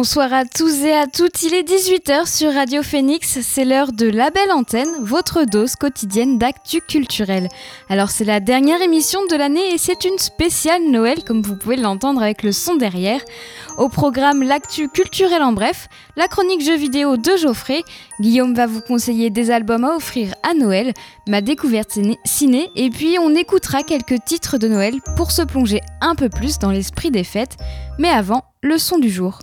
Bonsoir à tous et à toutes, il est 18h sur Radio Phoenix, c'est l'heure de La Belle Antenne, votre dose quotidienne d'actu culturel. Alors c'est la dernière émission de l'année et c'est une spéciale Noël comme vous pouvez l'entendre avec le son derrière. Au programme l'actu culturel en bref, la chronique jeux vidéo de Geoffrey, Guillaume va vous conseiller des albums à offrir à Noël, ma découverte ciné et puis on écoutera quelques titres de Noël pour se plonger un peu plus dans l'esprit des fêtes. Mais avant, le son du jour.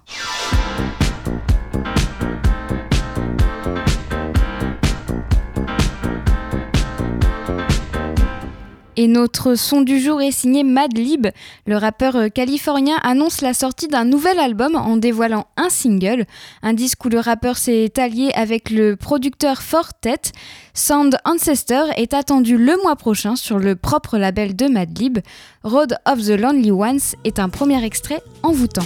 Et notre son du jour est signé Madlib. Le rappeur euh, californien annonce la sortie d'un nouvel album en dévoilant un single, un disque où le rappeur s'est allié avec le producteur Fortet. Sound Ancestor est attendu le mois prochain sur le propre label de Madlib. Road of the Lonely Ones est un premier extrait envoûtant.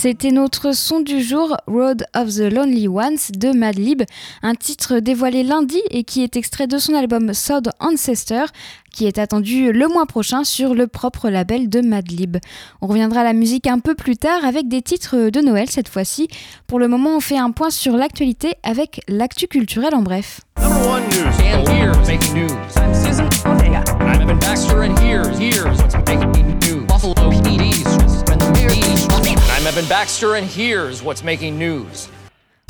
C'était notre son du jour, Road of the Lonely Ones de Madlib, un titre dévoilé lundi et qui est extrait de son album Sword Ancestor, qui est attendu le mois prochain sur le propre label de Madlib. On reviendra à la musique un peu plus tard avec des titres de Noël cette fois-ci. Pour le moment, on fait un point sur l'actualité avec l'actu culturel en bref.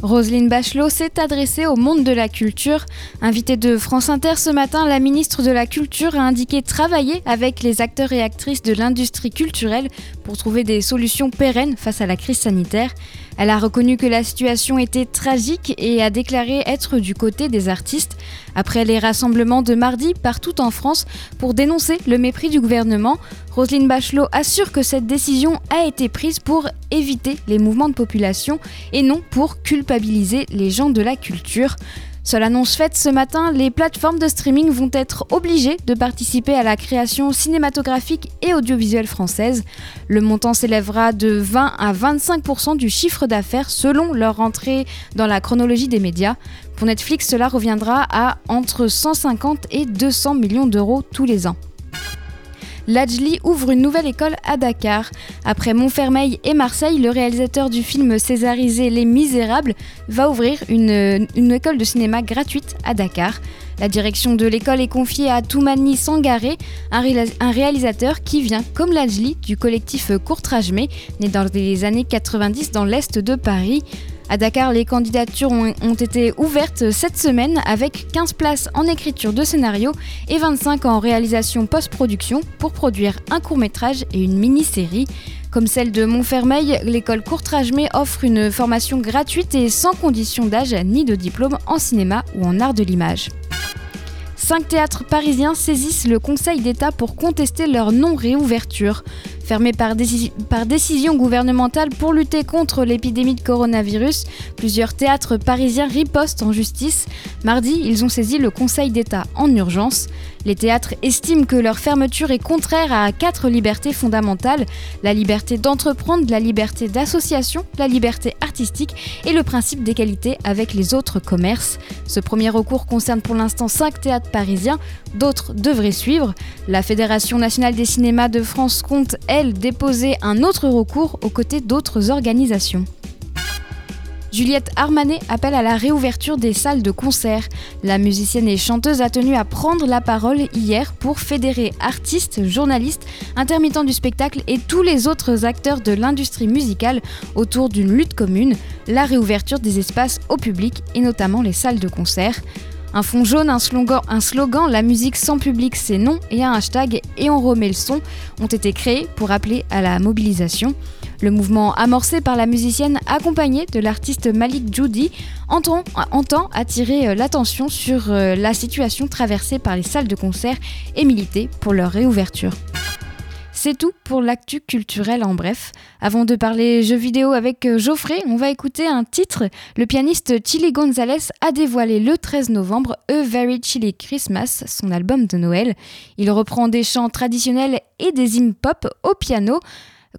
Roselyne Bachelot s'est adressée au monde de la culture. Invitée de France Inter ce matin, la ministre de la Culture a indiqué travailler avec les acteurs et actrices de l'industrie culturelle pour trouver des solutions pérennes face à la crise sanitaire. Elle a reconnu que la situation était tragique et a déclaré être du côté des artistes. Après les rassemblements de mardi partout en France pour dénoncer le mépris du gouvernement, Roselyne Bachelot assure que cette décision a été prise pour éviter les mouvements de population et non pour culpabiliser les gens de la culture. Seule annonce faite ce matin, les plateformes de streaming vont être obligées de participer à la création cinématographique et audiovisuelle française. Le montant s'élèvera de 20 à 25% du chiffre d'affaires selon leur entrée dans la chronologie des médias. Pour Netflix, cela reviendra à entre 150 et 200 millions d'euros tous les ans. Lajli ouvre une nouvelle école à Dakar. Après Montfermeil et Marseille, le réalisateur du film césarisé Les Misérables va ouvrir une, école de cinéma gratuite à Dakar. La direction de l'école est confiée à Toumani Sangaré, un, réalisateur qui vient, comme Lajli, du collectif Courtrajmé, né dans les années 90 dans l'est de Paris. À Dakar, les candidatures ont, été ouvertes cette semaine avec 15 places en écriture de scénario et 25 en réalisation post-production pour produire un court-métrage et une mini-série. Comme celle de Montfermeil, l'école Courtrajmé offre une formation gratuite et sans condition d'âge ni de diplôme en cinéma ou en art de l'image. Cinq théâtres parisiens saisissent le Conseil d'État pour contester leur non-réouverture. Fermés par, décision gouvernementale pour lutter contre l'épidémie de coronavirus, plusieurs théâtres parisiens ripostent en justice. Mardi, ils ont saisi le Conseil d'État en urgence. Les théâtres estiment que leur fermeture est contraire à quatre libertés fondamentales, la liberté d'entreprendre, la liberté d'association, la liberté artistique et le principe d'égalité avec les autres commerces. Ce premier recours concerne pour l'instant cinq théâtres parisiens, d'autres devraient suivre. La Fédération nationale des cinémas de France compte, déposer un autre recours aux côtés d'autres organisations. Juliette Armanet appelle à la réouverture des salles de concert. La musicienne et chanteuse a tenu à prendre la parole hier pour fédérer artistes, journalistes, intermittents du spectacle et tous les autres acteurs de l'industrie musicale autour d'une lutte commune, la réouverture des espaces au public et notamment les salles de concert. Un fond jaune, un slogan, La musique sans public c'est non et un hashtag Et on remet le son ont été créés pour appeler à la mobilisation. Le mouvement amorcé par la musicienne accompagnée de l'artiste Malik Judy entend, entend attirer euh, l'attention sur euh, la situation traversée par les salles de concert et militer pour leur réouverture. C'est tout pour l'actu culturel en bref. Avant de parler jeux vidéo avec euh, Geoffrey, on va écouter un titre. Le pianiste Chili Gonzalez a dévoilé le 13 novembre A Very Chilly Christmas, son album de Noël. Il reprend des chants traditionnels et des hymnes pop au piano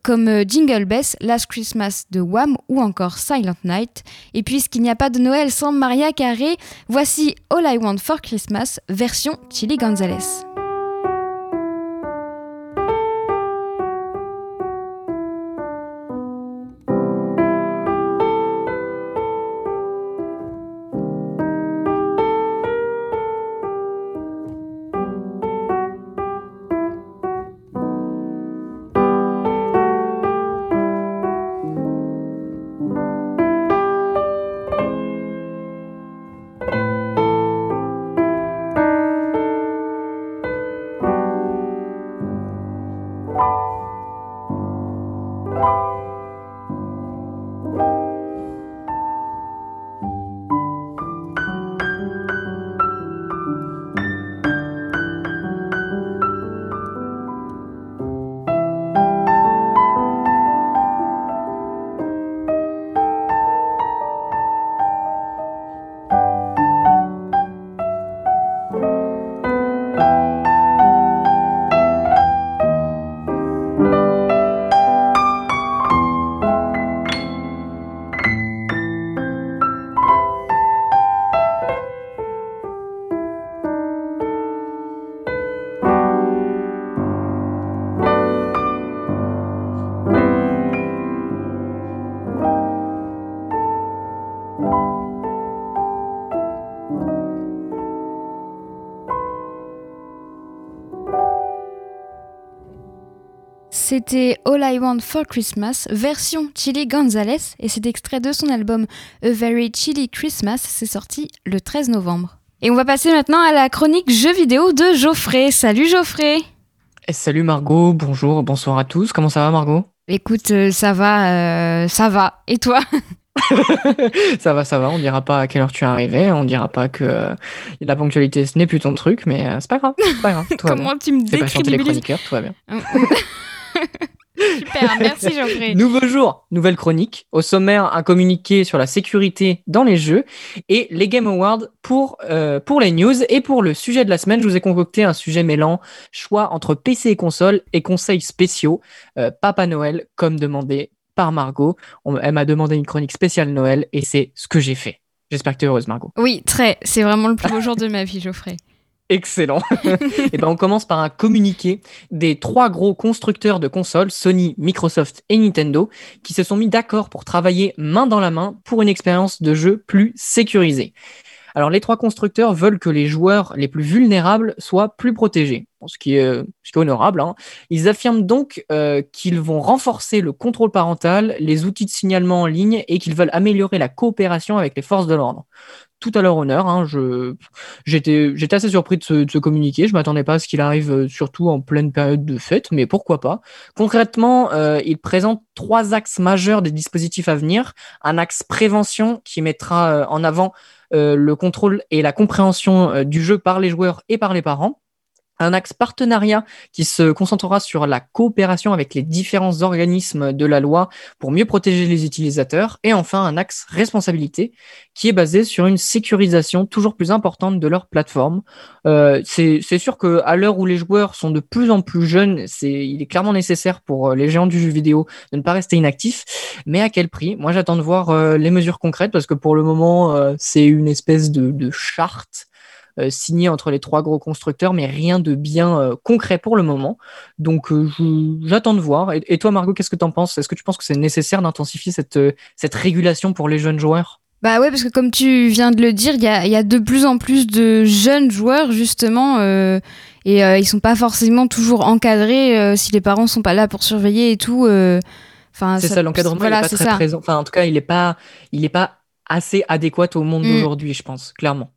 comme euh, Jingle Bells, Last Christmas de Wham ou encore Silent Night. Et puisqu'il n'y a pas de Noël sans Maria Carey, voici All I Want for Christmas, version Chili Gonzalez. C'était All I Want for Christmas, version Chili Gonzalez, et c'est extrait de son album A Very Chilly Christmas, c'est sorti le 13 novembre. Et on va passer maintenant à la chronique jeux vidéo de Geoffrey. Salut Geoffrey eh, Salut Margot, bonjour, bonsoir à tous, comment ça va Margot? Écoute, euh, ça va, euh, ça va, et toi? Ça va, ça va. On dira pas à quelle heure tu es arrivé. On dira pas que euh, la ponctualité ce n'est plus ton truc, mais c'est pas grave. Pas grave Comment tu me décris les chroniqueurs, tout va bien. Super, merci Geoffrey. Nouveau jour, nouvelle chronique. Au sommaire, un communiqué sur la sécurité dans les jeux et les Game Awards pour, euh, pour les news. Et pour le sujet de la semaine, je vous ai concocté un sujet mêlant choix entre PC et console et conseils spéciaux. Euh, Papa Noël, comme demandé par Margot. elle m'a demandé une chronique spéciale Noël et c'est ce que j'ai fait. J'espère que tu es heureuse, Margot. Oui, très. C'est vraiment le plus beau jour de ma vie, Geoffrey. Excellent. et eh ben on commence par un communiqué des trois gros constructeurs de consoles, Sony, Microsoft et Nintendo, qui se sont mis d'accord pour travailler main dans la main pour une expérience de jeu plus sécurisée. Alors les trois constructeurs veulent que les joueurs les plus vulnérables soient plus protégés, ce qui est, ce qui est honorable. Hein. Ils affirment donc euh, qu'ils vont renforcer le contrôle parental, les outils de signalement en ligne et qu'ils veulent améliorer la coopération avec les forces de l'ordre tout à leur honneur. Hein. Je, j'étais, assez surpris de ce, communiqué. Je m'attendais pas à ce qu'il arrive euh, surtout en pleine période de fête, mais pourquoi pas. Concrètement, euh, il présente trois axes majeurs des dispositifs à venir. Un axe prévention qui mettra euh, en avant le contrôle et la compréhension du jeu par les joueurs et par les parents un axe partenariat qui se concentrera sur la coopération avec les différents organismes de la loi pour mieux protéger les utilisateurs, et enfin un axe responsabilité qui est basé sur une sécurisation toujours plus importante de leur plateforme. Euh, c'est sûr que à l'heure où les joueurs sont de plus en plus jeunes, c'est il est clairement nécessaire pour euh, les géants du jeu vidéo de ne pas rester inactifs, mais à quel prix? Moi j'attends de voir euh, les mesures concrètes parce que pour le moment euh, c'est une espèce de, charte signé entre les trois gros constructeurs, mais rien de bien euh, concret pour le moment. Donc euh, j'attends de voir. Et, toi, Margot, qu'est-ce que tu en penses? Est-ce que tu penses que c'est nécessaire d'intensifier cette, cette régulation pour les jeunes joueurs? Bah ouais, parce que comme tu viens de le dire, il y a, y a, de plus en plus de jeunes joueurs justement, et ils sont pas forcément toujours encadrés si les parents sont pas là pour surveiller et tout. Enfin, c'est ça, l'encadrement voilà, est pas très présent. Enfin, en tout cas, il est pas, il est pas assez adéquat au monde mm. d'aujourd'hui, je pense, clairement.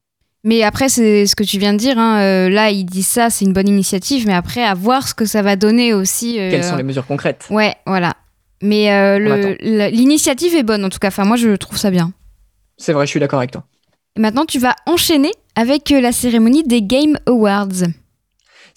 Mais après, c'est ce que tu viens de dire. Hein, euh, là, il dit ça, c'est une bonne initiative. Mais après, à voir ce que ça va donner aussi. Euh, Quelles sont les mesures concrètes? Ouais, voilà. Mais euh, l'initiative est bonne, en tout cas. Enfin, moi, je trouve ça bien. C'est vrai, je suis d'accord avec toi. Et maintenant, tu vas enchaîner avec la cérémonie des Game Awards.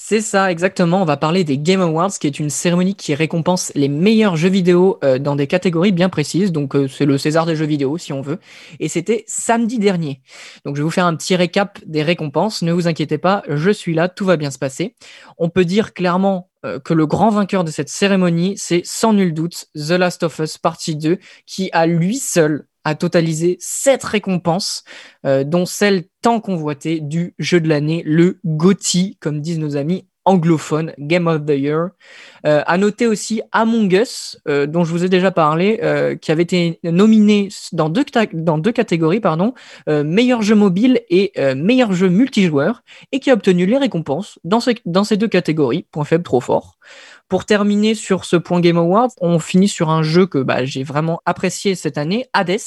C'est ça, exactement. On va parler des Game Awards, qui est une cérémonie qui récompense les meilleurs jeux vidéo euh, dans des catégories bien précises. Donc, euh, c'est le César des jeux vidéo, si on veut. Et c'était samedi dernier. Donc, je vais vous faire un petit récap des récompenses. Ne vous inquiétez pas, je suis là, tout va bien se passer. On peut dire clairement euh, que le grand vainqueur de cette cérémonie, c'est sans nul doute The Last of Us Partie 2, qui à lui seul a totalisé sept récompenses, euh, dont celle tant convoitée du jeu de l'année, le GOTY, comme disent nos amis anglophones, Game of the Year. Euh, à noter aussi Among Us, euh, dont je vous ai déjà parlé, euh, qui avait été nominé dans deux, dans deux catégories, pardon, meilleur jeu mobile et meilleur jeu multijoueur, et qui a obtenu les récompenses dans, dans ces deux catégories, point faible trop fort. Pour terminer sur ce point Game Awards, on finit sur un jeu que bah, j'ai vraiment apprécié cette année, Hades,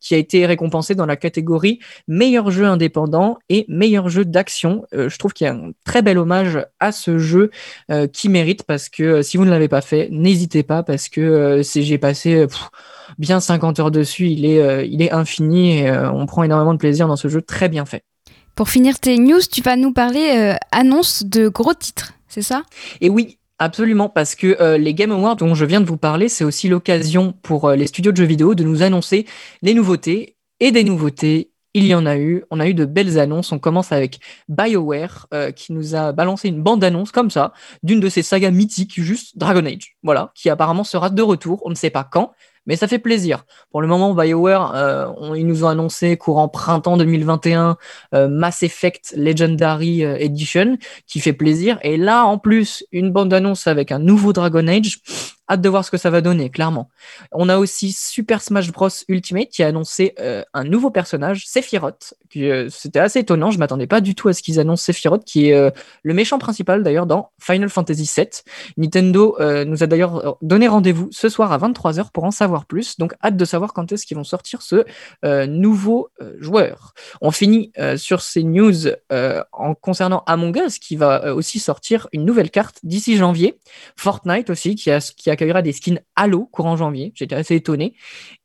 qui a été récompensé dans la catégorie meilleur jeu indépendant et meilleur jeu d'action. Euh, je trouve qu'il y a un très bel hommage à ce jeu euh, qui mérite parce que euh, si vous ne l'avez pas fait, n'hésitez pas parce que j'ai passé bien 50 heures dessus, il est, il est infini et on prend énormément de plaisir dans ce jeu très bien fait. Pour finir tes news, tu vas nous parler annonce de gros titres, c'est ça? Et oui, Absolument, parce que euh, les Game Awards dont je viens de vous parler, c'est aussi l'occasion pour euh, les studios de jeux vidéo de nous annoncer les nouveautés. Et des nouveautés, il y en a eu. On a eu de belles annonces. On commence avec BioWare, euh, qui nous a balancé une bande-annonce comme ça, d'une de ces sagas mythiques, juste Dragon Age. Voilà, qui apparemment sera de retour. On ne sait pas quand, mais ça fait plaisir. Pour le moment, BioWare, euh, ils nous ont annoncé courant printemps 2021 euh, Mass Effect Legendary euh, Edition, qui fait plaisir. Et là, en plus, une bande-annonce avec un nouveau Dragon Age. Hâte de voir ce que ça va donner, clairement. On a aussi Super Smash Bros Ultimate qui a annoncé euh, un nouveau personnage, Sephiroth. Euh, c'était assez étonnant, je m'attendais pas du tout à ce qu'ils annoncent Sephiroth, qui est euh, le méchant principal d'ailleurs dans Final Fantasy VII. Nintendo nous a d'ailleurs donné rendez-vous ce soir à 23h pour en savoir plus, donc hâte de savoir quand est-ce qu'ils vont sortir ce nouveau joueur. On finit sur ces news en concernant Among Us, qui va aussi sortir une nouvelle carte d'ici janvier. Fortnite aussi, qui, a, accueillera des skins Halo courant janvier. J'étais assez étonné.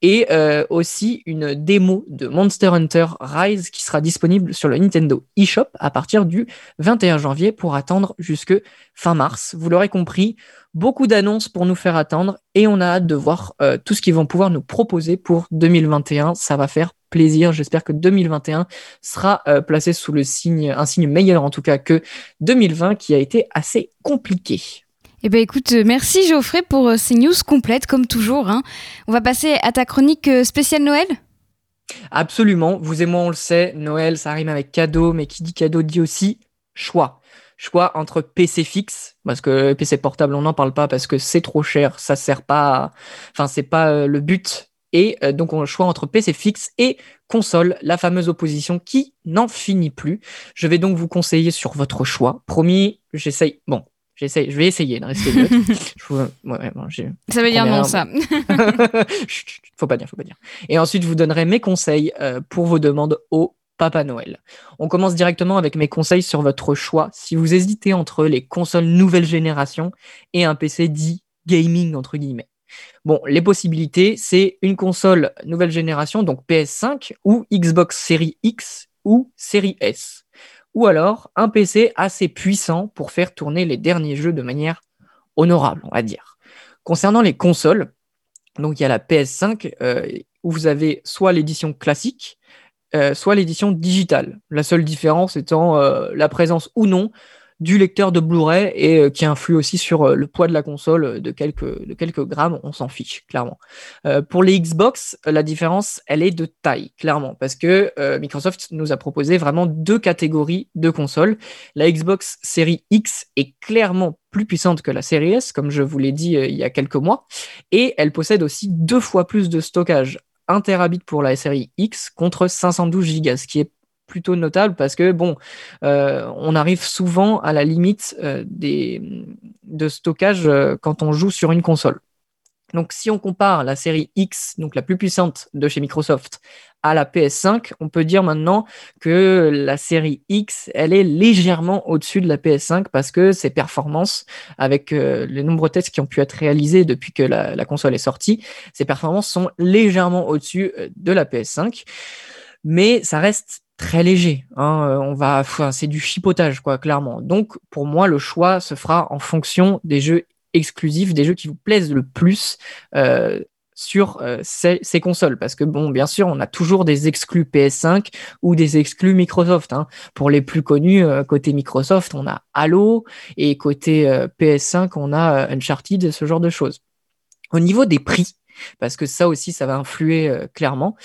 Et euh, aussi une démo de Monster Hunter Rise qui sera disponible sur le Nintendo eShop à partir du 21 janvier pour attendre jusque fin mars. Vous l'aurez compris, beaucoup d'annonces pour nous faire attendre et on a hâte de voir euh, tout ce qu'ils vont pouvoir nous proposer pour 2021. Ça va faire plaisir. J'espère que 2021 sera euh, placé sous le signe, un signe meilleur en tout cas que 2020 qui a été assez compliqué. Eh bien écoute, euh, merci Geoffrey pour euh, ces news complètes comme toujours. Hein. On va passer à ta chronique spéciale Noël? Absolument, vous et moi on le sait, Noël ça rime avec cadeau, mais qui dit cadeau dit aussi choix. Choix entre PC fixe, parce que PC portable on n'en parle pas parce que c'est trop cher, ça sert pas, enfin c'est pas le but et euh, donc, on choix entre PC fixe et console, la fameuse opposition qui n'en finit plus. Je vais donc vous conseiller sur votre choix. Promis, j'essaye. Bon, j'essaye. Je vais essayer de rester ça veut dire non, ça. faut pas dire, faut pas dire. Et ensuite, je vous donnerai mes conseils euh, pour vos demandes au Papa Noël. On commence directement avec mes conseils sur votre choix. Si vous hésitez entre les consoles nouvelle génération et un PC dit gaming, entre guillemets. Bon, les possibilités, c'est une console nouvelle génération, donc PS5 ou Xbox Series X ou Series S. Ou alors un PC assez puissant pour faire tourner les derniers jeux de manière honorable, on va dire. Concernant les consoles, donc il y a la PS5 euh, où vous avez soit l'édition classique, euh, soit l'édition digitale. La seule différence étant euh, la présence ou non du lecteur de Blu-ray et euh, qui influe aussi sur euh, le poids de la console euh, de quelques, de quelques grammes, on s'en fiche, clairement. pour les Xbox, la différence, elle est de taille, clairement, parce que Microsoft nous a proposé vraiment deux catégories de consoles. La Xbox Series X est clairement plus puissante que la Series S, comme je vous l'ai dit il y a quelques mois, et elle possède aussi deux fois plus de stockage. 1 terabit pour la série X contre 512 Go, ce qui est plutôt notable parce que bon, euh, on arrive souvent à la limite euh, des, de stockage euh, quand on joue sur une console. Donc si on compare la série X, donc la plus puissante de chez Microsoft, à la PS5, on peut dire maintenant que la série X, elle est légèrement au-dessus de la PS5 parce que ses performances, avec les nombreux tests qui ont pu être réalisés depuis que la, la console est sortie, ses performances sont légèrement au-dessus de la PS5. Mais ça reste très léger. Hein, euh, on va, c'est du chipotage, quoi, clairement. Donc, pour moi, le choix se fera en fonction des jeux exclusifs, des jeux qui vous plaisent le plus euh, sur euh, ces, consoles. Parce que, bon, bien sûr, on a toujours des exclus PS5 ou des exclus Microsoft. Hein. Pour les plus connus, côté Microsoft, on a Halo et côté PS5, on a Uncharted, ce genre de choses. Au niveau des prix, parce que ça aussi, ça va influer clairement.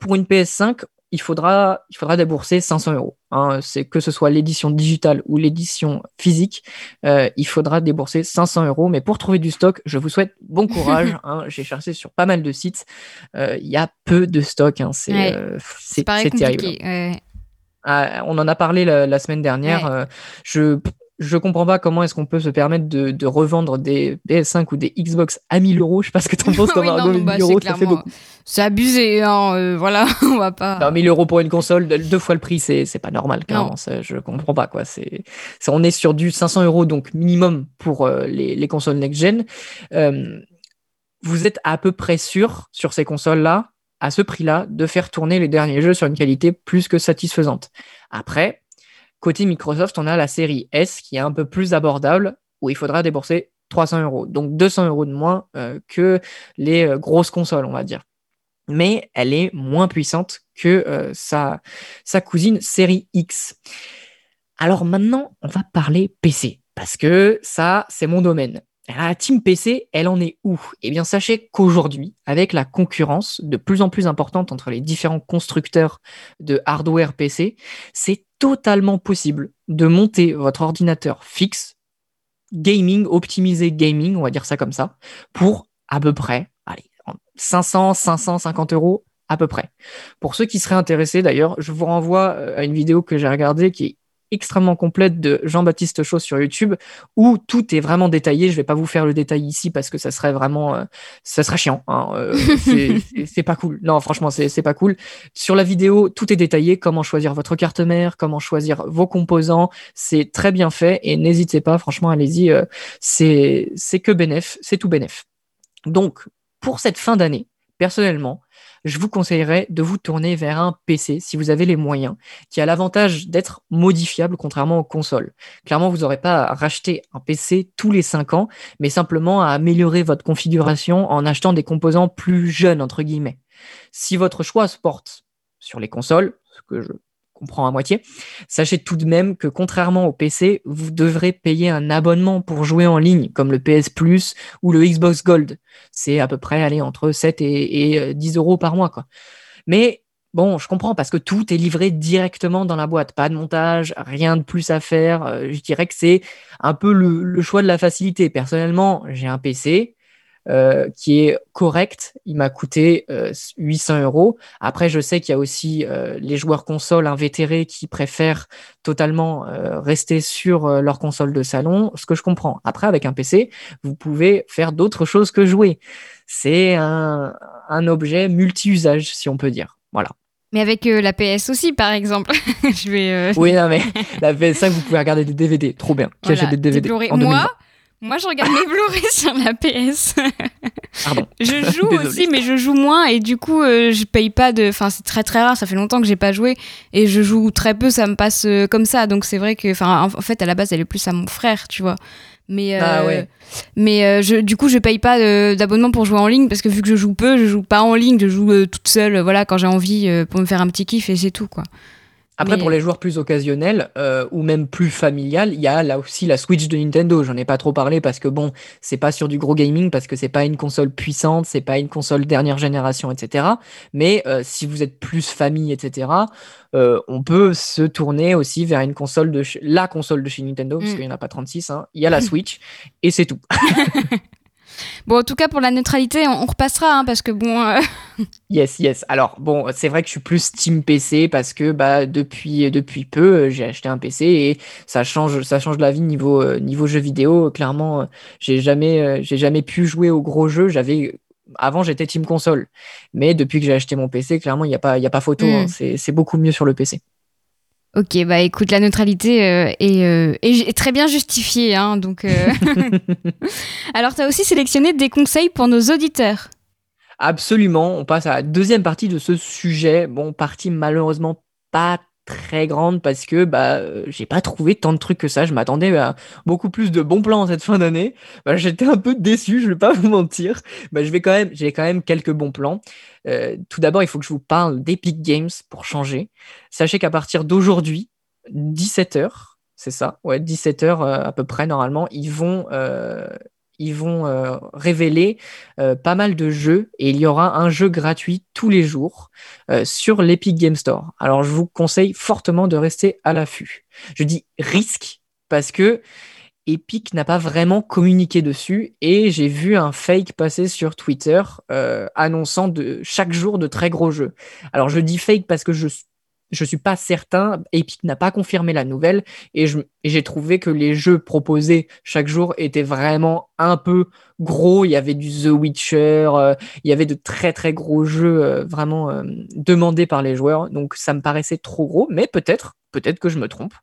pour une PS5, il faudra, il faudra débourser 500 euros. Hein. c'est que ce soit l'édition digitale ou l'édition physique, euh, il faudra débourser 500 euros. Mais pour trouver du stock, je vous souhaite bon courage. Hein. J'ai cherché sur pas mal de sites. Euh, il y a peu de stock. Hein. C'est euh, c'est terrible. Ah, on en a parlé la, semaine dernière. je je comprends pas comment est-ce qu'on peut se permettre de, revendre des PS5 ou des Xbox à 1000 euros. Je sais pas ce que t'en penses, comme oui, 1000 bah, euros, ça fait beaucoup. C'est abusé, hein, euh, voilà, on va pas. Non, 1000 euros pour une console, deux fois le prix, c'est, c'est pas normal, clairement. Ça, je comprends pas, quoi. C'est, on est sur du 500 euros, donc minimum pour euh, les, consoles next-gen. Euh, vous êtes à peu près sûr, sur ces consoles-là, à ce prix-là, de faire tourner les derniers jeux sur une qualité plus que satisfaisante. Après, Côté Microsoft, on a la série S qui est un peu plus abordable, où il faudra débourser 300 euros, donc 200 euros de moins euh, que les euh, grosses consoles, on va dire. Mais elle est moins puissante que euh, sa, sa cousine série X. Alors maintenant, on va parler PC, parce que ça, c'est mon domaine. La team PC, elle en est où? Eh bien, sachez qu'aujourd'hui, avec la concurrence de plus en plus importante entre les différents constructeurs de hardware PC, c'est totalement possible de monter votre ordinateur fixe gaming, optimisé gaming, on va dire ça comme ça, pour à peu près, allez, 500, 550 euros à peu près. Pour ceux qui seraient intéressés d'ailleurs, je vous renvoie euh, à une vidéo que j'ai regardée qui est extrêmement complète de Jean-Baptiste Chaud sur YouTube où tout est vraiment détaillé. Je vais pas vous faire le détail ici parce que ça serait vraiment, euh, ça serait chiant. Hein. Euh, c'est pas cool. Non, franchement, c'est pas cool. Sur la vidéo, tout est détaillé. Comment choisir votre carte mère, comment choisir vos composants. C'est très bien fait et n'hésitez pas. Franchement, allez-y. c'est c'est que bénéf, c'est tout bénéf. Donc, pour cette fin d'année, personnellement, je vous conseillerais de vous tourner vers un PC si vous avez les moyens, qui a l'avantage d'être modifiable contrairement aux consoles. Clairement, vous n'aurez pas à racheter un PC tous les 5 ans, mais simplement à améliorer votre configuration en achetant des composants plus jeunes, entre guillemets. Si votre choix se porte sur les consoles, ce que je comprend à moitié. Sachez tout de même que contrairement au PC, vous devrez payer un abonnement pour jouer en ligne, comme le PS Plus ou le Xbox Gold. C'est à peu près aller entre 7 et, 10 euh, euros par mois. Mais bon, je comprends parce que tout est livré directement dans la boîte. Pas de montage, rien de plus à faire. Euh, je dirais que c'est un peu le choix de la facilité. Personnellement, j'ai un PC. Euh, qui est correct. Il m'a coûté 800 euh, euros. Après, je sais qu'il y a aussi euh, les joueurs console invétérés qui préfèrent totalement rester sur leur console de salon, ce que je comprends. Après, avec un PC, vous pouvez faire d'autres choses que jouer. C'est un, un objet multi-usage, si on peut dire. Voilà. Mais avec la PS aussi, par exemple. je vais, Oui, non, mais la PS5, vous pouvez regarder des DVD. Trop bien. Qui achète des DVD en Moi, moi, je regarde mes Blu-ray sur la PS. Pardon. je joue aussi, mais je joue moins et du coup, euh, je paye pas de. Enfin, c'est très très rare. Ça fait longtemps que j'ai pas joué et je joue très peu. Ça me passe euh, comme ça. Donc c'est vrai que, enfin, en, fait, à la base, elle est plus à mon frère, tu vois. Mais, ah euh, mais je, du coup, je paye pas d'abonnement pour jouer en ligne parce que vu que je joue peu, je joue pas en ligne. Je joue toute seule, voilà, quand j'ai envie pour me faire un petit kiff et c'est tout, quoi. Après, pour les joueurs plus occasionnels euh, ou même plus familial, il y a là aussi la Switch de Nintendo. J'en ai pas trop parlé parce que bon, c'est pas sur du gros gaming parce que c'est pas une console puissante, c'est pas une console dernière génération, etc. Mais euh, si vous êtes plus famille, etc., euh, on peut se tourner aussi vers une console de la console de chez Nintendo parce mm. qu'il y en a pas 36. Hein. Il y a la Switch et c'est tout. Bon, en tout cas, pour la neutralité, on, repassera, hein, parce que bon. Euh, yes, yes. Alors, bon, c'est vrai que je suis plus Team PC parce que bah, depuis, depuis peu, euh, j'ai acheté un PC et ça change, ça change la vie niveau, euh, niveau jeu vidéo. Clairement, j'ai jamais, j'ai jamais pu jouer aux gros jeux. J'avais avant j'étais team console, mais depuis que j'ai acheté mon PC, clairement il n'y a pas, il a pas photo. Hein. Mm. c'est beaucoup mieux sur le PC. Ok, bah écoute, la neutralité euh, euh, est, très bien justifiée. Hein, donc, euh. Alors, tu as aussi sélectionné des conseils pour nos auditeurs. Absolument, on passe à la deuxième partie de ce sujet. Bon, partie malheureusement pas très grande parce que bah j'ai pas trouvé tant de trucs que ça. Je m'attendais à beaucoup plus de bons plans cette fin d'année. Bah, j'étais un peu déçu, je vais pas vous mentir. Bah, je vais quand même, j'ai quand même quelques bons plans. Euh, tout d'abord, il faut que je vous parle d'Epic Games pour changer. Sachez qu'à partir d'aujourd'hui, 17h, c'est ça, ouais, 17h euh, à peu près normalement, ils vont, euh, ils vont révéler pas mal de jeux et il y aura un jeu gratuit tous les jours sur l'Epic Game Store. Alors je vous conseille fortement de rester à l'affût. Je dis risque parce que Epic n'a pas vraiment communiqué dessus et j'ai vu un fake passer sur Twitter euh, annonçant chaque jour de très gros jeux. Alors je dis fake parce que je je suis pas certain. Epic n'a pas confirmé la nouvelle et j'ai trouvé que les jeux proposés chaque jour étaient vraiment un peu gros. Il y avait du The Witcher, euh, il y avait de très très gros jeux euh, vraiment demandés par les joueurs. Donc ça me paraissait trop gros, mais peut-être, peut-être que je me trompe.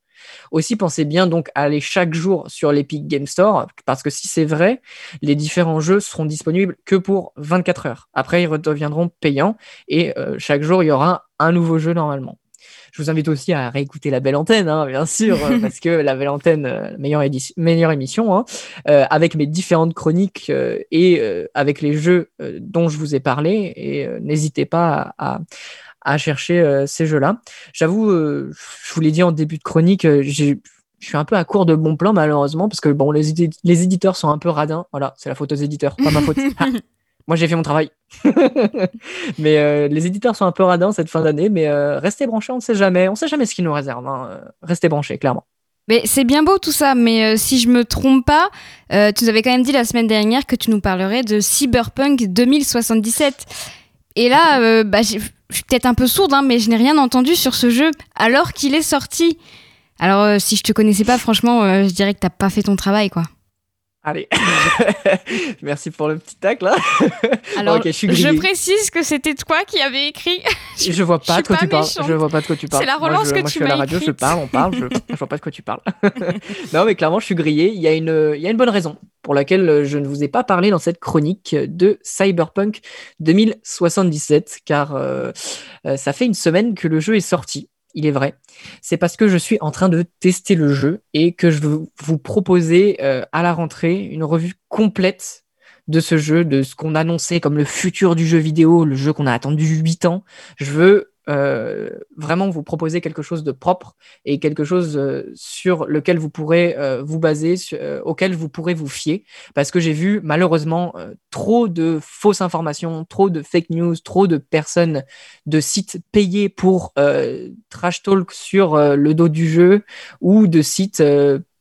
Aussi, pensez bien donc à aller chaque jour sur l'Epic Game Store, parce que si c'est vrai, les différents jeux seront disponibles que pour 24 heures. Après, ils redeviendront payants et euh, chaque jour, il y aura un nouveau jeu normalement. Je vous invite aussi à réécouter La Belle Antenne, hein, bien sûr, parce que La Belle Antenne, euh, meilleure, meilleure émission, hein, euh, avec mes différentes chroniques et avec les jeux dont je vous ai parlé. Et n'hésitez pas à, à chercher euh, ces jeux-là. J'avoue, euh, je vous l'ai dit en début de chronique, euh, je suis un peu à court de bons plans malheureusement parce que bon, les, les éditeurs sont un peu radins. Voilà, c'est la faute aux éditeurs, pas ma faute. Ah, moi, j'ai fait mon travail. mais les éditeurs sont un peu radins cette fin d'année, mais restez branchés, on ne sait jamais. On ne sait jamais ce qu'ils nous réservent. Hein. Restez branchés, clairement. Mais c'est bien beau tout ça, mais euh, si je me trompe pas, euh, tu nous avais quand même dit la semaine dernière que tu nous parlerais de Cyberpunk 2077. Et là, euh, bah, je suis peut-être un peu sourde, hein, mais je n'ai rien entendu sur ce jeu alors qu'il est sorti. Alors, si je te connaissais pas, franchement, je dirais que t'as pas fait ton travail, quoi. Allez, merci pour le petit tac là. Alors, je, précise que c'était toi qui avais écrit. je, vois pas de quoi tu parles. Je vois pas de quoi tu parles. C'est la relance que tu m'as Je la radio, je parle, on parle, je, je, vois pas de quoi tu parles. non, mais clairement, je suis grillé. Il y a une, il y a une bonne raison pour laquelle je ne vous ai pas parlé dans cette chronique de Cyberpunk 2077, car euh, euh, ça fait une semaine que le jeu est sorti il est vrai, c'est parce que je suis en train de tester le jeu et que je veux vous proposer euh, à la rentrée une revue complète de ce jeu, de ce qu'on annonçait comme le futur du jeu vidéo, le jeu qu'on a attendu 8 ans. Je veux euh, vraiment vous proposer quelque chose de propre et quelque chose euh, sur lequel vous pourrez euh, vous baser, auquel vous pourrez vous fier. Parce que j'ai vu malheureusement trop de fausses informations, trop de fake news, trop de personnes, de sites payés pour trash talk sur le dos du jeu ou de sites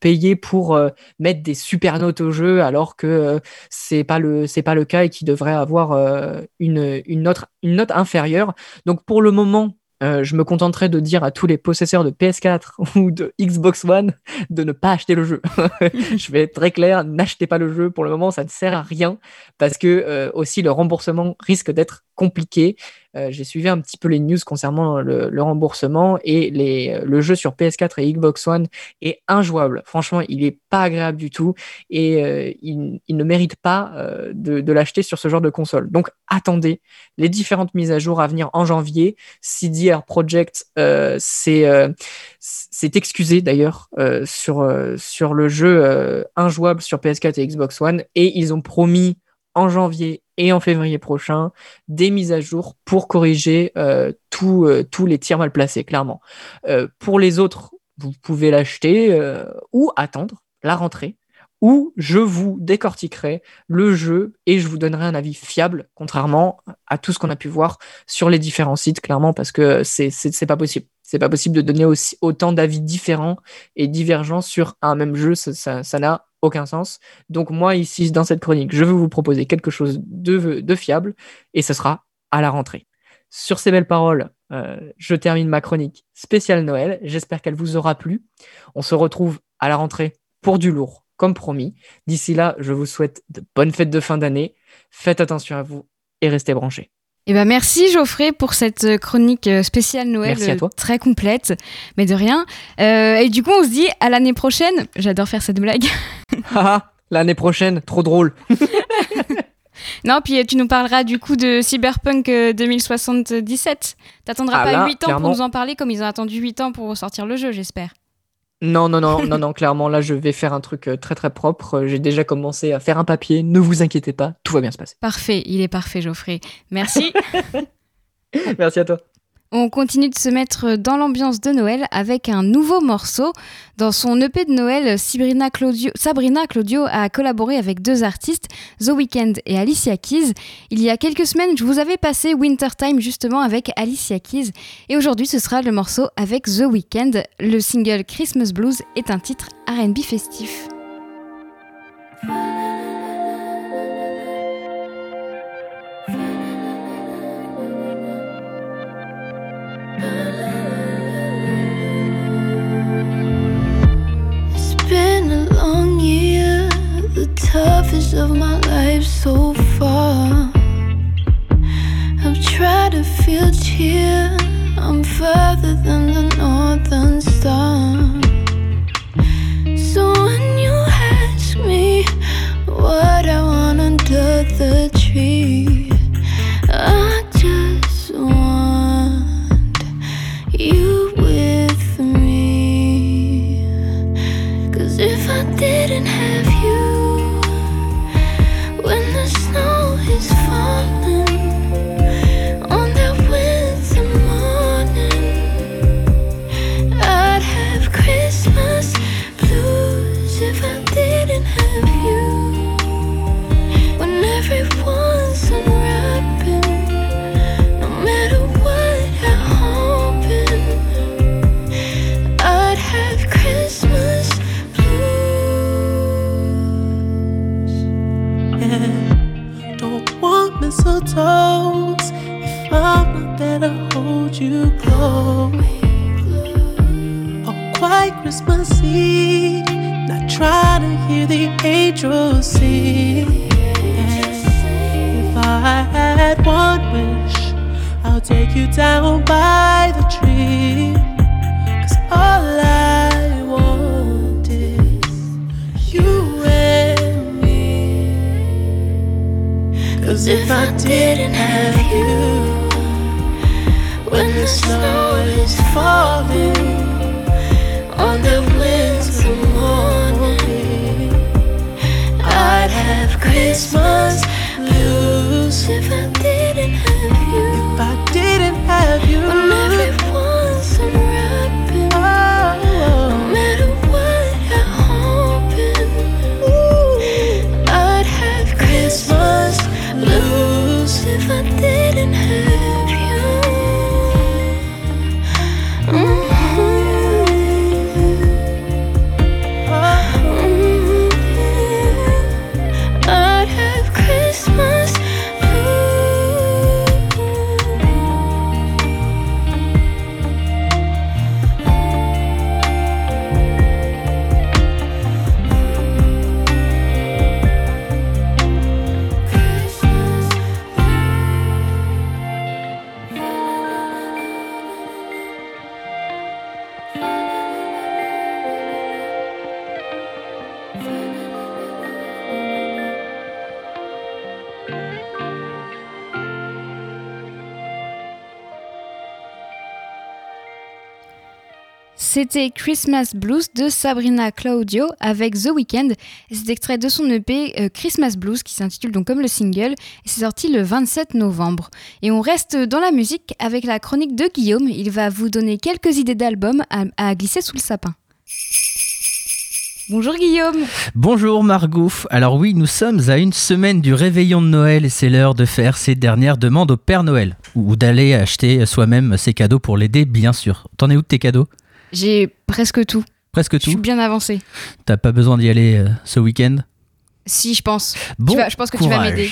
payer pour euh, mettre des super notes au jeu alors que euh, c'est pas le c'est pas le cas et qui devrait avoir euh, une, une, note, une note inférieure. Donc pour le moment, je me contenterai de dire à tous les possesseurs de PS4 ou de Xbox One de ne pas acheter le jeu. je vais être très clair, n'achetez pas le jeu. Pour le moment, ça ne sert à rien parce que aussi le remboursement risque d'être compliqué. Euh, j'ai suivi un petit peu les news concernant le, remboursement et les, le jeu sur PS4 et Xbox One est injouable. Franchement, il est pas agréable du tout et euh, il, ne mérite pas euh, de, l'acheter sur ce genre de console. Donc attendez les différentes mises à jour à venir en janvier. CDR Project c'est excusé d'ailleurs sur le jeu injouable sur PS4 et Xbox One et ils ont promis en janvier et en février prochain des mises à jour pour corriger euh, euh, tous les tirs mal placés, clairement. Euh, pour les autres, vous pouvez l'acheter ou attendre la rentrée où je vous décortiquerai le jeu et je vous donnerai un avis fiable, contrairement à tout ce qu'on a pu voir sur les différents sites, clairement, parce que c'est pas possible. C'est pas possible de donner aussi, autant d'avis différents et divergents sur un même jeu, ça n'a aucun sens. Donc moi, ici, dans cette chronique, je veux vous proposer quelque chose de, fiable et ce sera à la rentrée. Sur ces belles paroles, euh, je termine ma chronique spéciale Noël. J'espère qu'elle vous aura plu. On se retrouve à la rentrée pour du lourd, comme promis. D'ici là, je vous souhaite de bonnes fêtes de fin d'année. Faites attention à vous et restez branchés. Eh ben merci Geoffrey pour cette chronique spéciale Noël très complète, mais de rien. Euh, et du coup, on se dit à l'année prochaine. J'adore faire cette blague. l'année prochaine, trop drôle. non, puis tu nous parleras du coup de Cyberpunk 2077. T'attendras ah pas 8 ans pour nous en parler comme ils ont attendu 8 ans pour sortir le jeu, j'espère. Non, non, non, non, non, clairement, là, je vais faire un truc euh, très, très propre. J'ai déjà commencé à faire un papier. Ne vous inquiétez pas, tout va bien se passer. Parfait, il est parfait, Geoffrey. Merci. Merci à toi. On continue de se mettre dans l'ambiance de Noël avec un nouveau morceau. Dans son EP de Noël, Sabrina Claudio, a collaboré avec deux artistes, The Weeknd et Alicia Keys. Il y a quelques semaines, je vous avais passé Wintertime justement avec Alicia Keys. Et aujourd'hui, ce sera le morceau avec The Weeknd. Le single Christmas Blues est un titre RB festif. Toughest of my life so far. I've tried to feel cheer. I'm further than the northern star. If I didn't have C'était Christmas Blues de Sabrina Claudio avec The Weeknd. C'est extrait de son EP euh, Christmas Blues qui s'intitule donc comme le single et c'est sorti le 27 novembre. Et on reste dans la musique avec la chronique de Guillaume. Il va vous donner quelques idées d'albums à, glisser sous le sapin. Bonjour Guillaume. Bonjour Margot. Alors oui, nous sommes à une semaine du réveillon de Noël et c'est l'heure de faire ses dernières demandes au Père Noël ou d'aller acheter soi-même ses cadeaux pour l'aider, bien sûr. T'en es où de tes cadeaux? J'ai presque tout. Presque Je suis tout. bien avancé. T'as pas besoin d'y aller euh, ce week-end? Si, je pense. Bon vas- je pense que tu vas courage. m'aider.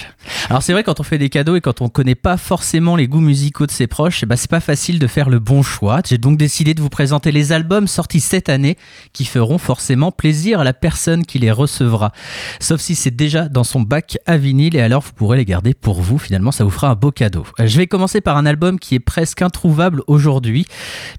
Alors c'est vrai quand on fait des cadeaux et quand on connaît pas forcément les goûts musicaux de ses proches, eh ben, c'est pas facile de faire le bon choix. J'ai donc décidé de vous présenter les albums sortis cette année qui feront forcément plaisir à la personne qui les recevra. Sauf si c'est déjà dans son bac à vinyle et alors vous pourrez les garder pour vous. Finalement, ça vous fera un beau cadeau. Euh, Je vais commencer par un album qui est presque introuvable aujourd'hui,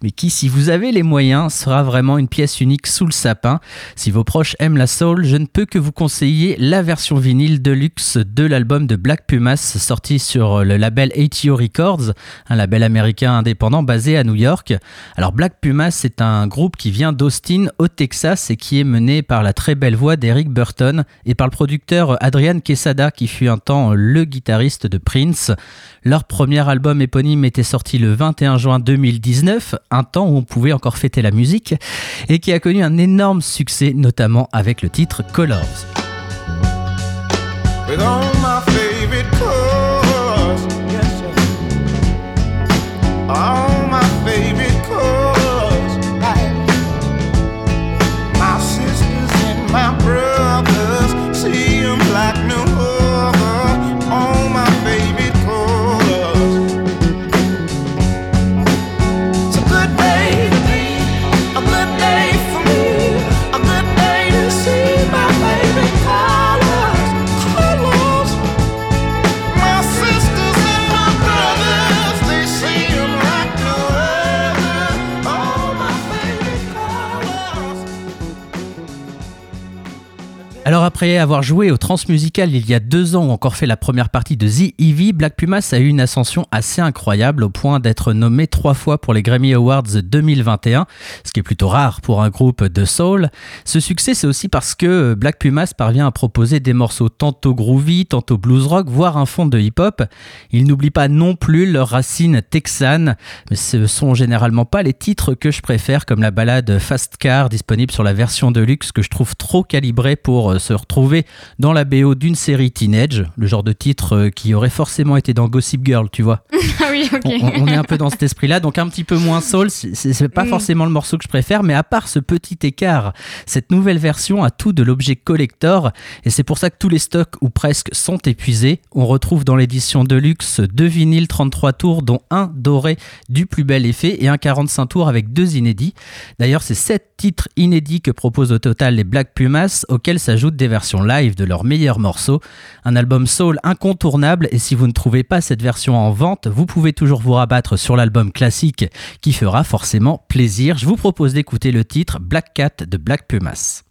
mais qui, si vous avez les moyens, sera vraiment une pièce unique sous le sapin. Si vos proches aiment la soul, je ne peux que vous conseiller la version vinyle deluxe de l'album de Black Pumas sorti sur le label ATO Records, un label américain indépendant basé à New York. Alors Black Pumas, c'est un groupe qui vient d'Austin au Texas et qui est mené par la très belle voix d'Eric Burton et par le producteur Adrian Quesada qui fut un temps le guitariste de Prince. Leur premier album éponyme était sorti le 21 juin 2019, un temps où on pouvait encore fêter la musique, et qui a connu un énorme succès, notamment avec le titre Colors. With all my favorite colors. Yes, sir. All Alors après avoir joué au Transmusical il y a deux ans ou encore fait la première partie de The Eevee, Black Pumas a eu une ascension assez incroyable au point d'être nommé trois fois pour les Grammy Awards 2021, ce qui est plutôt rare pour un groupe de soul. Ce succès c'est aussi parce que Black Pumas parvient à proposer des morceaux tantôt groovy, tantôt blues rock, voire un fond de hip-hop. Ils n'oublient pas non plus leurs racines texanes, mais ce sont généralement pas les titres que je préfère comme la balade Fast Car disponible sur la version de luxe que je trouve trop calibrée pour euh, se retrouver dans la BO d'une série teenage, le genre de titre euh, qui aurait forcément été dans Gossip Girl, tu vois. Ah oui, ok. On, est un peu dans cet esprit-là, donc un petit peu moins soul. C'est pas Mm. forcément le morceau que je préfère, mais à part ce petit écart, cette nouvelle version a tout de l'objet collector, et c'est pour ça que tous les stocks ou presque sont épuisés. On retrouve dans l'édition Deluxe deux vinyles 33 tours, dont un doré du plus bel effet et un 45 tours avec deux inédits. D'ailleurs, c'est sept titres inédits que proposent au total les Black Pumas, auxquels s'ajoutent des versions live de leurs meilleurs morceaux. Un album soul incontournable, et si vous ne trouvez pas cette version en vente, vous pouvez toujours vous rabattre sur l'album classique qui fera forcément plaisir. Je vous propose d'écouter le titre Black Cat de Black Pumas.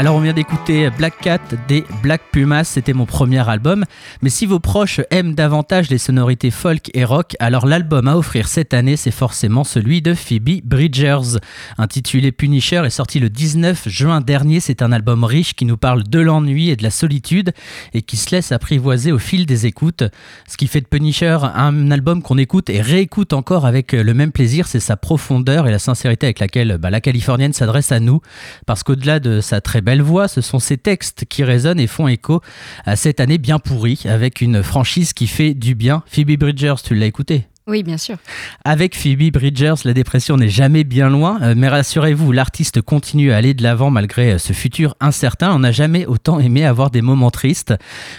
Alors on vient d'écouter Black Cat des Black Pumas, c'était mon premier album. Mais si vos proches aiment davantage les sonorités folk et rock, alors l'album à offrir cette année c'est forcément celui de Phoebe Bridgers. Intitulé Punisher est sorti le 19 juin dernier, c'est un album riche qui nous parle de l'ennui et de la solitude et qui se laisse apprivoiser au fil des écoutes. Ce qui fait de Punisher un album qu'on écoute et réécoute encore avec le même plaisir, c'est sa profondeur et la sincérité avec laquelle bah, la Californienne s'adresse à nous. Parce qu'au-delà de sa très belle voix, ce sont ses textes qui résonnent et font écho à cette année bien pourrie, avec une franchise qui fait du bien. Phoebe Bridgers, tu l'as écouté? Oui, bien sûr. avec Phoebe Bridgers, la dépression n'est jamais bien loin, euh, mais rassurez-vous, l'artiste continue à aller de l'avant malgré euh, ce futur incertain. On n'a jamais autant aimé avoir des moments tristes,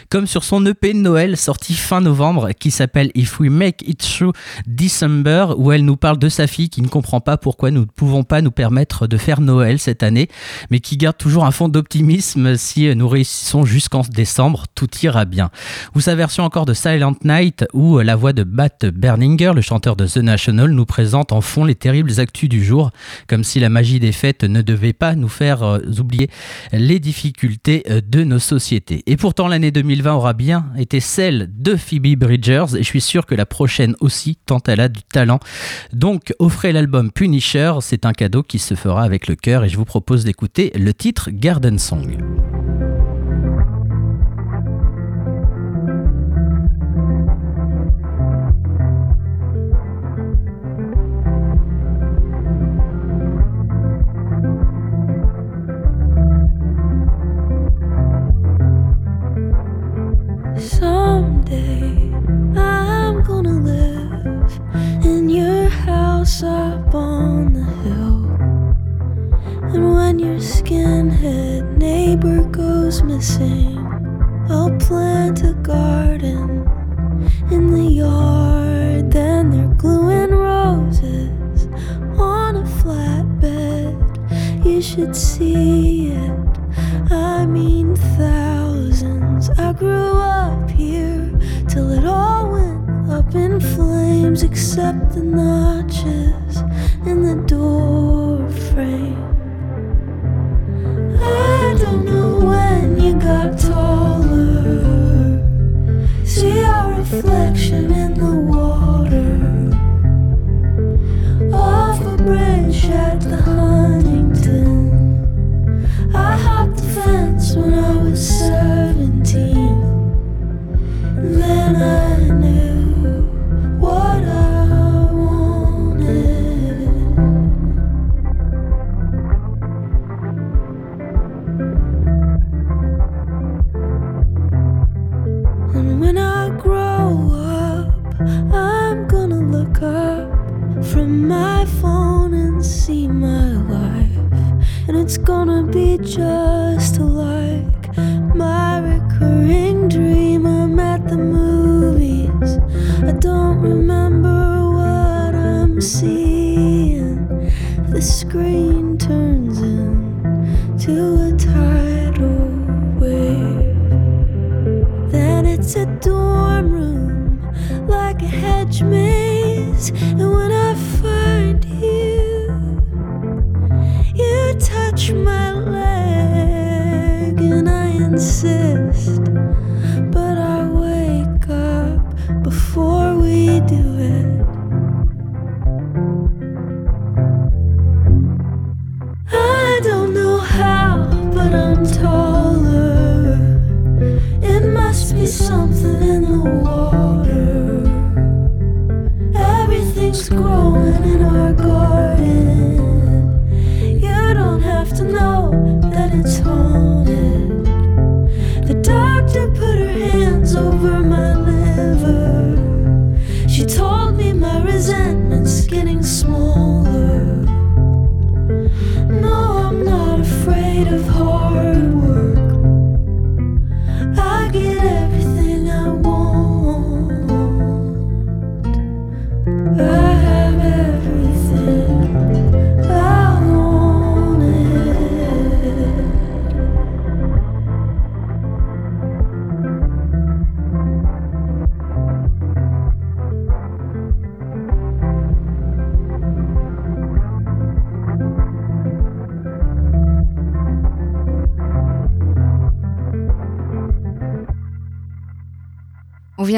comme sur son EP Noël sorti fin novembre qui s'appelle If We Make It Through December, où elle nous parle de sa fille qui ne comprend pas pourquoi nous ne pouvons pas nous permettre de faire Noël cette année, mais qui garde toujours un fond d'optimisme si euh, nous réussissons jusqu'en décembre, tout ira bien. Ou sa version encore de Silent Night euh, la voix de Bat Burning Le chanteur de The National, nous présente en fond les terribles actus du jour, comme si la magie des fêtes ne devait pas nous faire euh, oublier les difficultés euh, de nos sociétés. Et pourtant, l'année 2020 aura bien été celle de Phoebe Bridgers, et je suis sûr que la prochaine aussi, tant elle a du talent. Donc, offrez l'album Punisher, c'est un cadeau qui se fera avec le cœur, et je vous propose d'écouter le titre Garden Song. the same.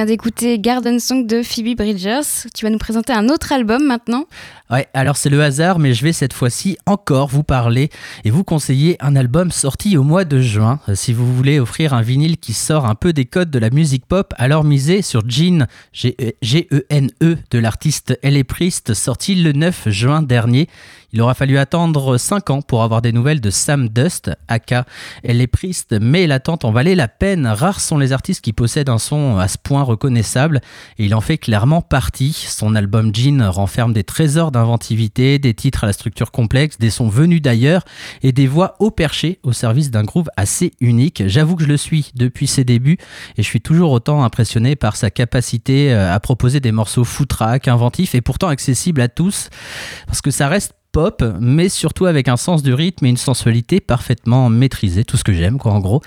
Vient d'écouter Garden Song de Phoebe Bridgers. Tu vas nous présenter un autre album maintenant. Ouais, alors c'est le hasard, mais je vais cette fois-ci encore vous parler et vous conseiller un album sorti au mois de juin. Euh, Si vous voulez offrir un vinyle qui sort un peu des codes de la musique pop, alors misez sur Gene, G-E-N-E, de l'artiste L.A. Priest, sorti le 9 juin dernier. Il aura fallu attendre 5 ans pour avoir des nouvelles de Sam Dust, aka L.A. Priest, mais l'attente en valait la peine. Rares sont les artistes qui possèdent un son à ce point reconnaissable, et il en fait clairement partie. Son album Gene renferme des trésors d'inventivité, des titres à la structure complexe, des sons venus d'ailleurs, et des voix haut perchées au service d'un groove assez unique. J'avoue que je le suis depuis ses débuts, et je suis toujours autant impressionné par sa capacité euh, à proposer des morceaux foutraques, inventifs, et pourtant accessibles à tous, parce que ça reste pop, mais surtout avec un sens du rythme et une sensualité parfaitement maîtrisée, tout ce que j'aime quoi en gros.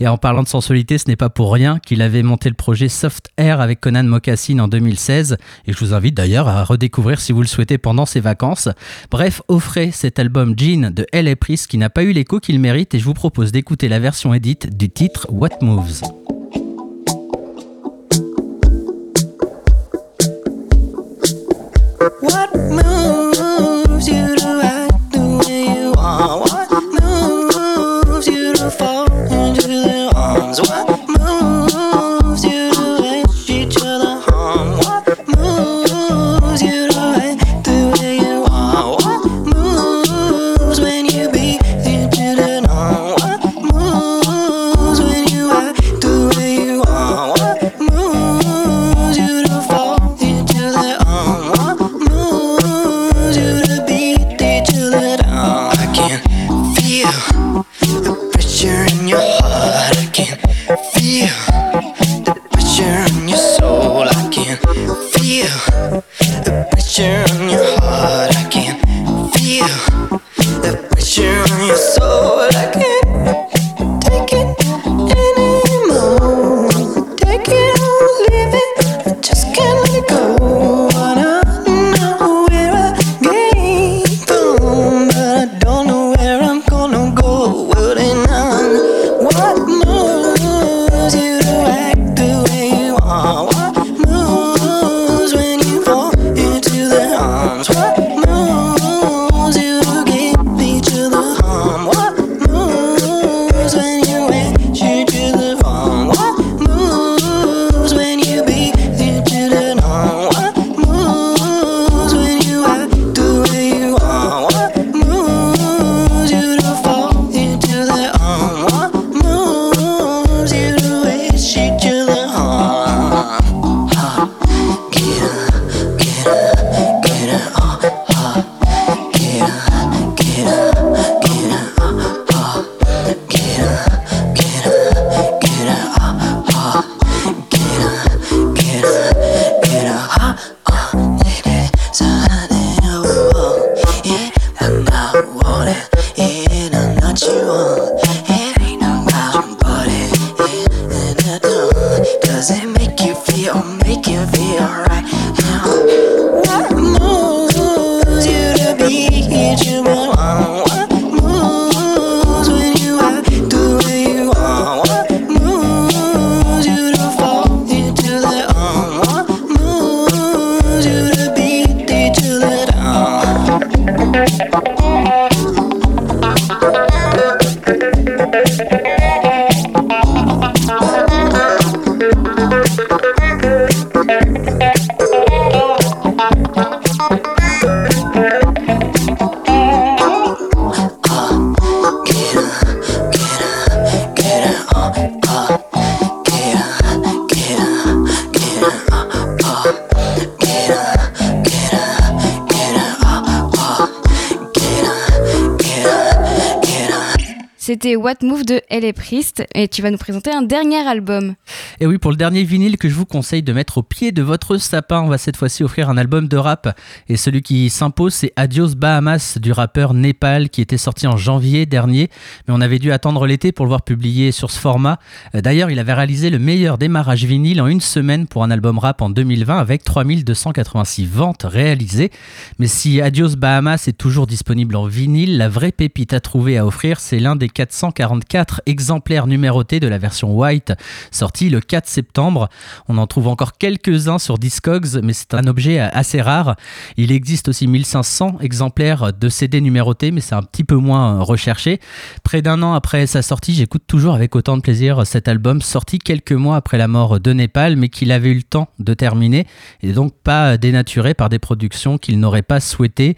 Et en parlant de sensualité, ce n'est pas pour rien qu'il avait monté le projet Soft Air avec Conan Mocassin en 2016, et je vous invite d'ailleurs à redécouvrir si vous le souhaitez pendant ces vacances. Bref, offrez cet album Jean de L.A. Priest qui n'a pas eu l'écho qu'il mérite, et je vous propose d'écouter la version édite du titre. What moves? Feel the pressure What Move de L.A. Priest et tu vas nous présenter un dernier album. Et oui, pour le dernier vinyle que je vous conseille de mettre au pied de votre sapin, on va cette fois-ci offrir un album de rap. Et celui qui s'impose, c'est Adios Bahamas du rappeur Népal qui était sorti en janvier dernier. Mais on avait dû attendre l'été pour le voir publié sur ce format. Euh, D'ailleurs, il avait réalisé le meilleur démarrage vinyle en une semaine pour un album rap en 2020 avec 3286 ventes réalisées. Mais si Adios Bahamas est toujours disponible en vinyle, la vraie pépite à trouver à offrir, c'est l'un des 444 exemplaires numérotés de la version white sortie le 4 septembre. On en trouve encore quelques-uns sur Discogs, mais c'est un objet assez rare. Il existe aussi 1500 exemplaires de CD numérotés, mais c'est un petit peu moins recherché. Près d'un an après sa sortie, j'écoute toujours avec autant de plaisir cet album, sorti quelques mois après la mort de Népal, mais qu'il avait eu le temps de terminer, et donc pas dénaturé par des productions qu'il n'aurait pas souhaitées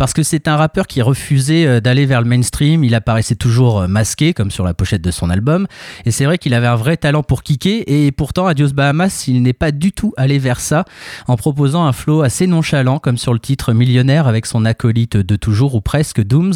parce que c'est un rappeur qui refusait euh, d'aller vers le mainstream. Il apparaissait toujours masqué, comme sur la pochette de son album. Et c'est vrai qu'il avait un vrai talent pour kicker, et pourtant, Adios Bahamas, il n'est pas du tout allé vers ça, en proposant un flow assez nonchalant, comme sur le titre Millionnaire avec son acolyte de toujours, ou presque Dooms,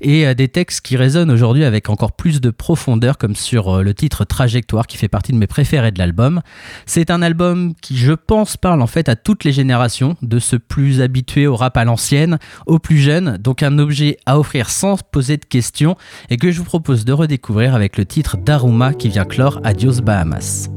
et euh, des textes qui résonnent aujourd'hui avec encore plus de profondeur, comme sur euh, le titre Trajectoire, qui fait partie de mes préférés de l'album. C'est un album qui, je pense, parle en fait à toutes les générations, de ce plus habitué au rap à l'ancienne, aux plus jeunes, donc un objet à offrir sans poser de questions, et que je vous propose de redécouvrir avec le titre Daruma qui vient clore Adios Bahamas.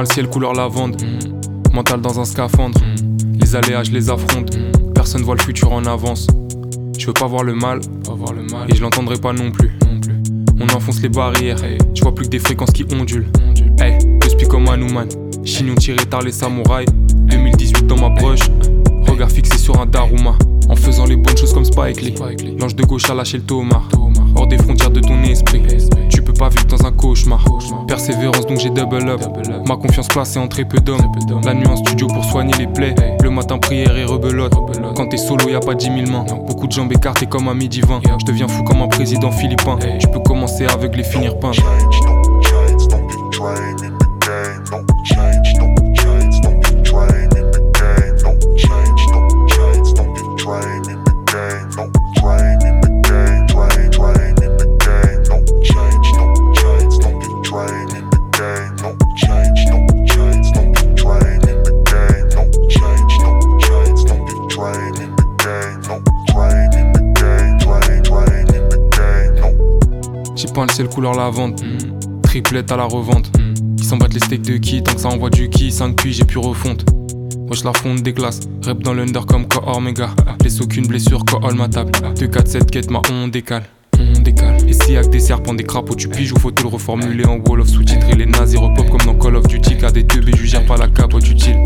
Le ciel couleur lavande, mental dans un scaphandre. Les aléas, je les affronte. Personne voit le futur en avance. Je veux pas voir le mal, et je l'entendrai pas non plus. On enfonce les barrières, je vois plus que des fréquences qui ondulent. Hey, je suis comme Hanuman, chignon tiré tard les samouraïs. 2018 dans ma broche, regard fixé sur un Daruma. En faisant les bonnes choses comme Spike Lee. L'ange de gauche a lâché le tomar. Hors des frontières de ton esprit. Pas vivre dans un cauchemar. Persévérance donc j'ai double up. Ma confiance placée en très peu d'hommes. La nuit en studio pour soigner les plaies. Le matin prière et rebelote. Quand t'es solo y a pas dix mille mains. Beaucoup de jambes écartées comme un midi 20. Je deviens fou comme un président philippin. Tu peux commencer aveugle et finir peint. Ciel couleur lavande. Triplette à la revente. Ils s'en battent les steaks de qui? Tant que ça envoie du qui 5 puis j'ai pu refonte. Wesh la fonte des glaces. Rep dans l'under comme Omega. Laisse aucune blessure, all ma table. 2 4 7 quête ma on décale. On décale. Et si avec des serpents, des crapauds, tu piges ou faut te le reformuler en Wall of sous-titré. Les nazis repop comme dans Call of Duty. Car des teubés, je gère pas la capote utile.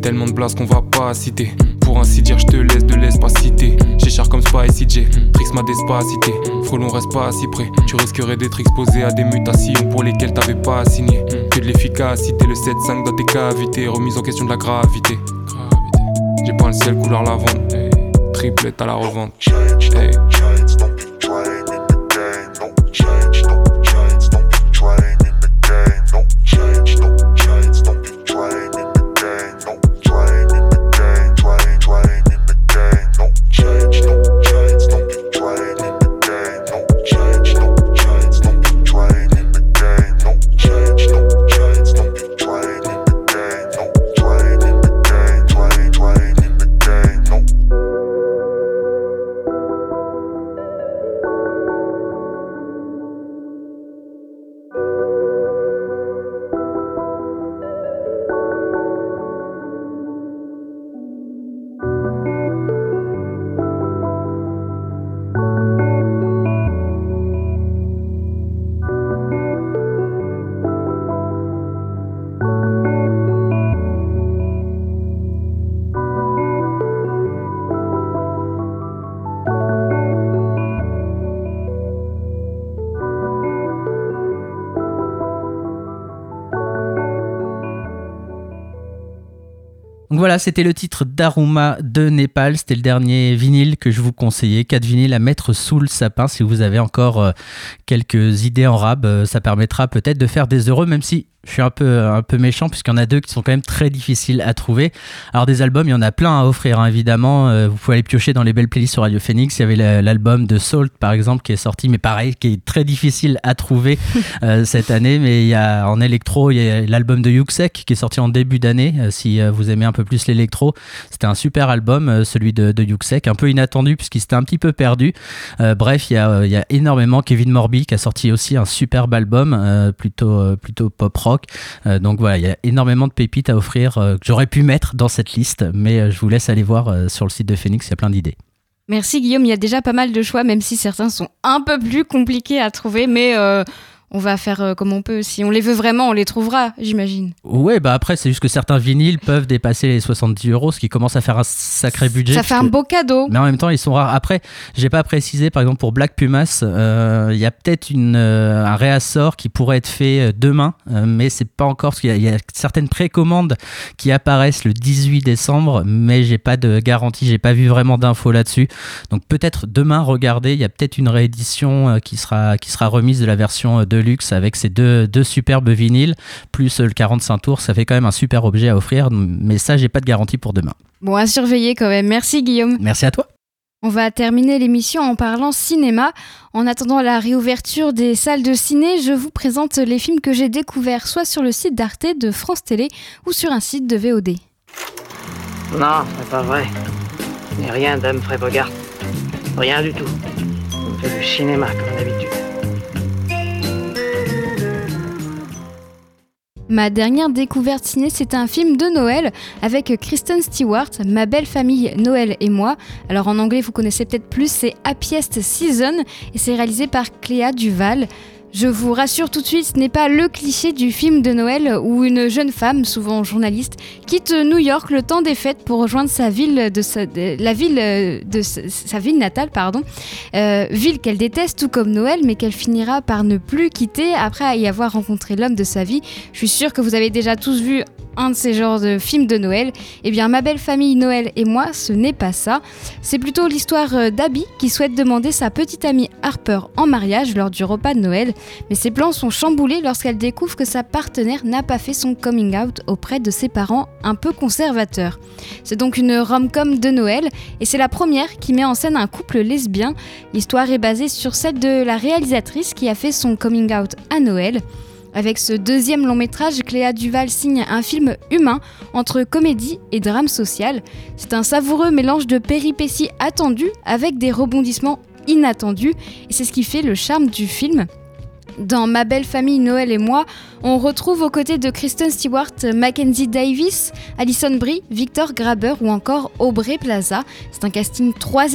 Tellement de blagues qu'on va pas citer. Pour ainsi dire, je te laisse de l'espacité. J'ai cher comme Spicy J. Trix ma despacité. Frelon reste pas si près. Tu risquerais d'être exposé à des mutations pour lesquelles t'avais pas à signer. Que de l'efficacité, le 7-5 dans tes cavités. Remise en question de la gravité. J'ai peint le ciel couleur lavande. Triplette à la revente. Voilà, c'était le titre d'Aruma de Népal. C'était le dernier vinyle que je vous conseillais. Quatre vinyles à mettre sous le sapin. Si vous avez encore euh, quelques idées en rab, euh, ça permettra peut-être de faire des heureux, même si je suis un peu, un peu méchant, puisqu'il y en a deux qui sont quand même très difficiles à trouver. Alors, des albums, il y en a plein à offrir, hein, évidemment. Euh, vous pouvez aller piocher dans les belles playlists sur Radio Phoenix. Il y avait la- l'album de Salt, par exemple, qui est sorti, mais pareil, qui est très difficile à trouver euh, cette année. Mais il y a en électro, il y a l'album de Yuxek qui est sorti en début d'année. Euh, si vous aimez un peu plus l'électro. C'était un super album, celui de, de Yuxek, un peu inattendu puisqu'il s'était un petit peu perdu. Bref, il y, a, il y a énormément Kevin Morby qui a sorti aussi un superbe album, plutôt, plutôt pop rock. Euh, donc voilà, il y a énormément de pépites à offrir euh, que j'aurais pu mettre dans cette liste, mais euh, je vous laisse aller voir sur le site de Phoenix, il y a plein d'idées. Merci Guillaume, il y a déjà pas mal de choix, même si certains sont un peu plus compliqués à trouver, mais on va faire euh, comme on peut. Si on les veut vraiment, on les trouvera, j'imagine. Ouais, bah après, c'est juste que certains vinyles peuvent dépasser les 70 euros, ce qui commence à faire un sacré budget. Ça fait un beau cadeau. Mais en même temps, ils sont rares. Après, j'ai pas précisé, par exemple, pour Black Pumas, euh, il y a peut-être euh, un réassort qui pourrait être fait demain, euh, mais c'est pas encore, parce qu'il y, a- il y a certaines précommandes qui apparaissent le 18 décembre, mais j'ai pas de garantie, j'ai pas vu vraiment d'infos là-dessus. Donc peut-être demain, regardez, il y a peut-être une réédition qui sera, qui sera remise de la version euh, Deluxe avec ces deux, deux superbes vinyles, plus le 45 tours, ça fait quand même un super objet à offrir, mais ça, j'ai pas de garantie pour demain. Bon, à surveiller quand même. Merci Guillaume. Merci à toi. On va terminer l'émission en parlant cinéma. En attendant la réouverture des salles de ciné, je vous présente les films que j'ai découverts soit sur le site d'Arte de France Télé ou sur un site de VOD. Non, c'est pas vrai. Je n'ai rien d'Humphrey Bogart. Rien du tout. On fait du cinéma comme d'habitude. Ma dernière découverte ciné, c'est un film de Noël avec Kristen Stewart, Ma belle famille Noël et moi. Alors en anglais, vous connaissez peut-être plus, c'est Happiest Season et c'est réalisé par Cléa Duval. Je vous rassure tout de suite, ce n'est pas le cliché du film de Noël où une jeune femme, souvent journaliste, quitte New York le temps des fêtes pour rejoindre sa ville de ville euh, de sa, sa ville natale, pardon, Euh, ville qu'elle déteste tout comme Noël, mais qu'elle finira par ne plus quitter après y avoir rencontré l'homme de sa vie. Je suis sûre que vous avez déjà tous vu un de ces genres de films de Noël. Eh bien, Ma belle famille Noël et moi, ce n'est pas ça. C'est plutôt l'histoire euh, d'Abby qui souhaite demander sa petite amie Harper en mariage lors du repas de Noël. Mais ses plans sont chamboulés lorsqu'elle découvre que sa partenaire n'a pas fait son coming out auprès de ses parents un peu conservateurs. C'est donc une rom-com de Noël et c'est la première qui met en scène un couple lesbien. L'histoire est basée sur celle de la réalisatrice qui a fait son coming out à Noël. Avec ce deuxième long métrage, Cléa Duval signe un film humain entre comédie et drame social. C'est un savoureux mélange de péripéties attendues avec des rebondissements inattendus et c'est ce qui fait le charme du film. Dans Ma belle famille Noël et moi, on retrouve aux côtés de Kristen Stewart, Mackenzie Davis, Alison Brie, Victor Graber ou encore Aubrey Plaza. C'est un casting 3,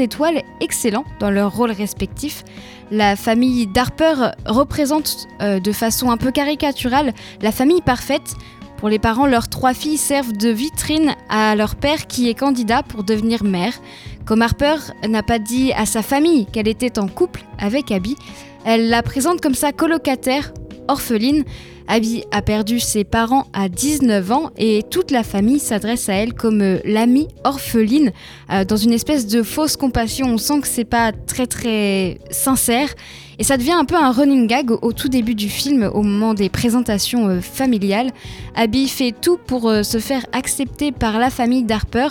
étoiles excellent dans leurs rôles respectifs. La famille Darper représente euh, de façon un peu caricaturale la famille parfaite. Pour les parents, leurs trois filles servent de vitrine à leur père qui est candidat pour devenir maire. Comme Harper n'a pas dit à sa famille qu'elle était en couple avec Abby, elle la présente comme sa colocataire orpheline. Abby a perdu ses parents à 19 ans et toute la famille s'adresse à elle comme euh, l'amie orpheline euh, dans une espèce de fausse compassion. On sent que c'est pas très très sincère et ça devient un peu un running gag au, tout début du film au moment des présentations euh, familiales. Abby fait tout pour euh, se faire accepter par la famille d'Harper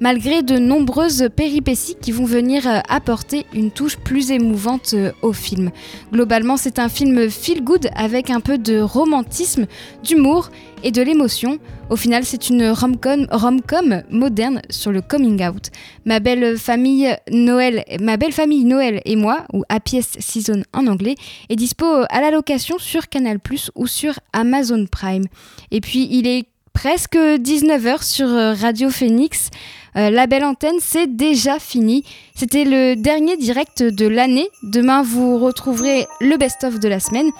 malgré de nombreuses péripéties qui vont venir euh, apporter une touche plus émouvante au film. Globalement, c'est un film feel good avec un peu de romantisme, d'humour et de l'émotion. Au final, c'est une rom-com moderne sur le coming out. Ma belle famille Noël, ma belle famille Noël et moi, ou Happiest Season en anglais, est dispo à la location sur Canal+ ou sur Amazon Prime. Et puis, il est presque 19h sur Radio Phoenix. Euh, la belle antenne, c'est déjà fini. C'était le dernier direct de l'année. Demain, vous retrouverez le best-of de la semaine.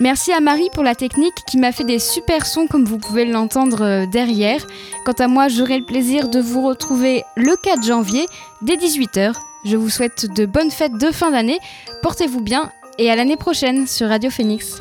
Merci à Marie pour la technique qui m'a fait des super sons comme vous pouvez l'entendre euh, derrière. Quant à moi, j'aurai le plaisir de vous retrouver le 4 janvier dès 18h. Je vous souhaite de bonnes fêtes de fin d'année. Portez-vous bien et à l'année prochaine sur Radio Phoenix.